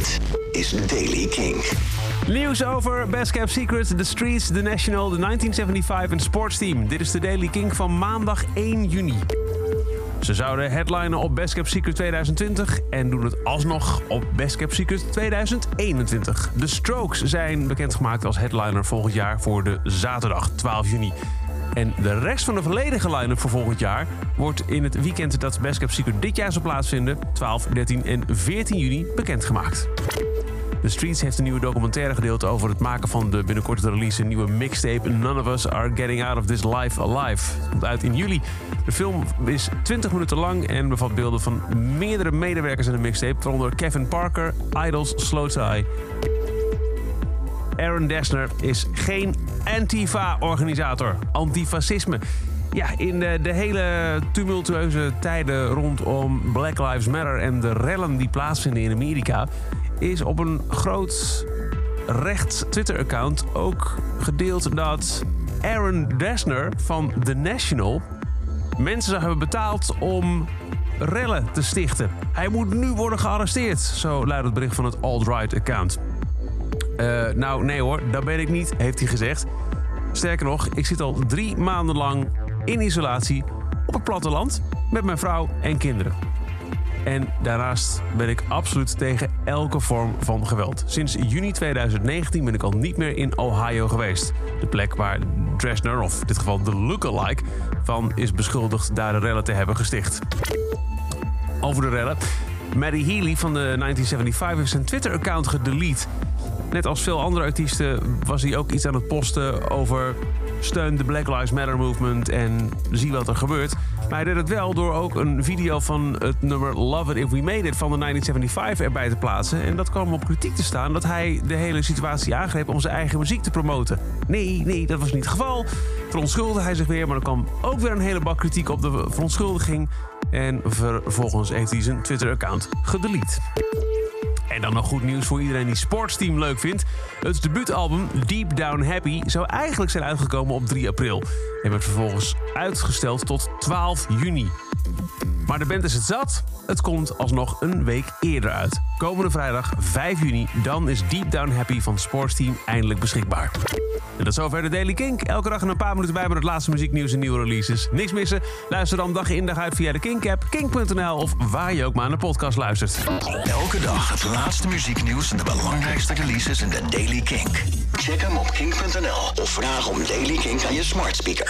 Dit is Daily King. Nieuws over Best Kept Secret, The Streets, The National, The 1975 en Sports Team. Dit is de Daily King van maandag 1 juni. Ze zouden headlinen op Best Kept Secret 2020 en doen het alsnog op Best Kept Secret 2021. De Strokes zijn bekendgemaakt als headliner volgend jaar voor de zaterdag 12 juni. En de rest van de volledige line-up voor volgend jaar wordt in het weekend dat Kept Secret dit jaar zal plaatsvinden, 12, 13 en 14 juni, bekendgemaakt. The Streets heeft een nieuwe documentaire gedeeld over het maken van de binnenkort te release nieuwe mixtape None of Us Are Getting Out of This Life Alive. Uit in juli. De film is 20 minuten lang en bevat beelden van meerdere medewerkers in de mixtape, waaronder Kevin Parker, Idols, Slow. Aaron Dessner is geen Antifa-organisator. Antifascisme. Ja, in de, de, hele tumultueuze tijden rondom Black Lives Matter en de rellen die plaatsvinden in Amerika, is op een groot rechts Twitter-account ook gedeeld dat Aaron Dessner van The National mensen zou hebben betaald om rellen te stichten. Hij moet nu worden gearresteerd, zo luidt het bericht van het alt-right-account. Uh, nou, nee hoor, dat ben ik niet, heeft hij gezegd. Sterker nog, ik zit al drie maanden lang in isolatie op het platteland met mijn vrouw en kinderen. En daarnaast ben ik absoluut tegen elke vorm van geweld. Sinds juni 2019 ben ik al niet meer in Ohio geweest. De plek waar Dresner, of in dit geval de lookalike, van is beschuldigd daar de rellen te hebben gesticht. Over de rellen. Maddie Healy van de 1975 heeft zijn Twitter-account gedelete. Net als veel andere artiesten was hij ook iets aan het posten over steun de Black Lives Matter movement en zie wat er gebeurt. Maar hij deed het wel door ook een video van het nummer Love It If We Made It van de 1975 erbij te plaatsen. En dat kwam op kritiek te staan dat hij de hele situatie aangreep om zijn eigen muziek te promoten. Nee, nee, dat was niet het geval. Verontschuldigde hij zich weer, maar er kwam ook weer een hele bak kritiek op de verontschuldiging. En vervolgens heeft hij zijn Twitter-account gedelete. Dan nog goed nieuws voor iedereen die Sportsteam leuk vindt. Het debuutalbum Deep Down Happy zou eigenlijk zijn uitgekomen op 3 april. En werd vervolgens uitgesteld tot 12 juni. Maar de band is het zat. Het komt alsnog een week eerder uit. Komende vrijdag 5 juni, dan is Deep Down Happy van Sportsteam eindelijk beschikbaar. En dat is zover de Daily Kink. Elke dag een paar minuten bij met het laatste muzieknieuws en nieuwe releases. Niks missen? Luister dan dag in dag uit via de Kink-app, kink.nl of waar je ook maar naar de podcast luistert. Elke dag het laatste muzieknieuws en de belangrijkste releases in de Daily Kink. Check hem op kink.nl of vraag om Daily Kink aan je smart speaker.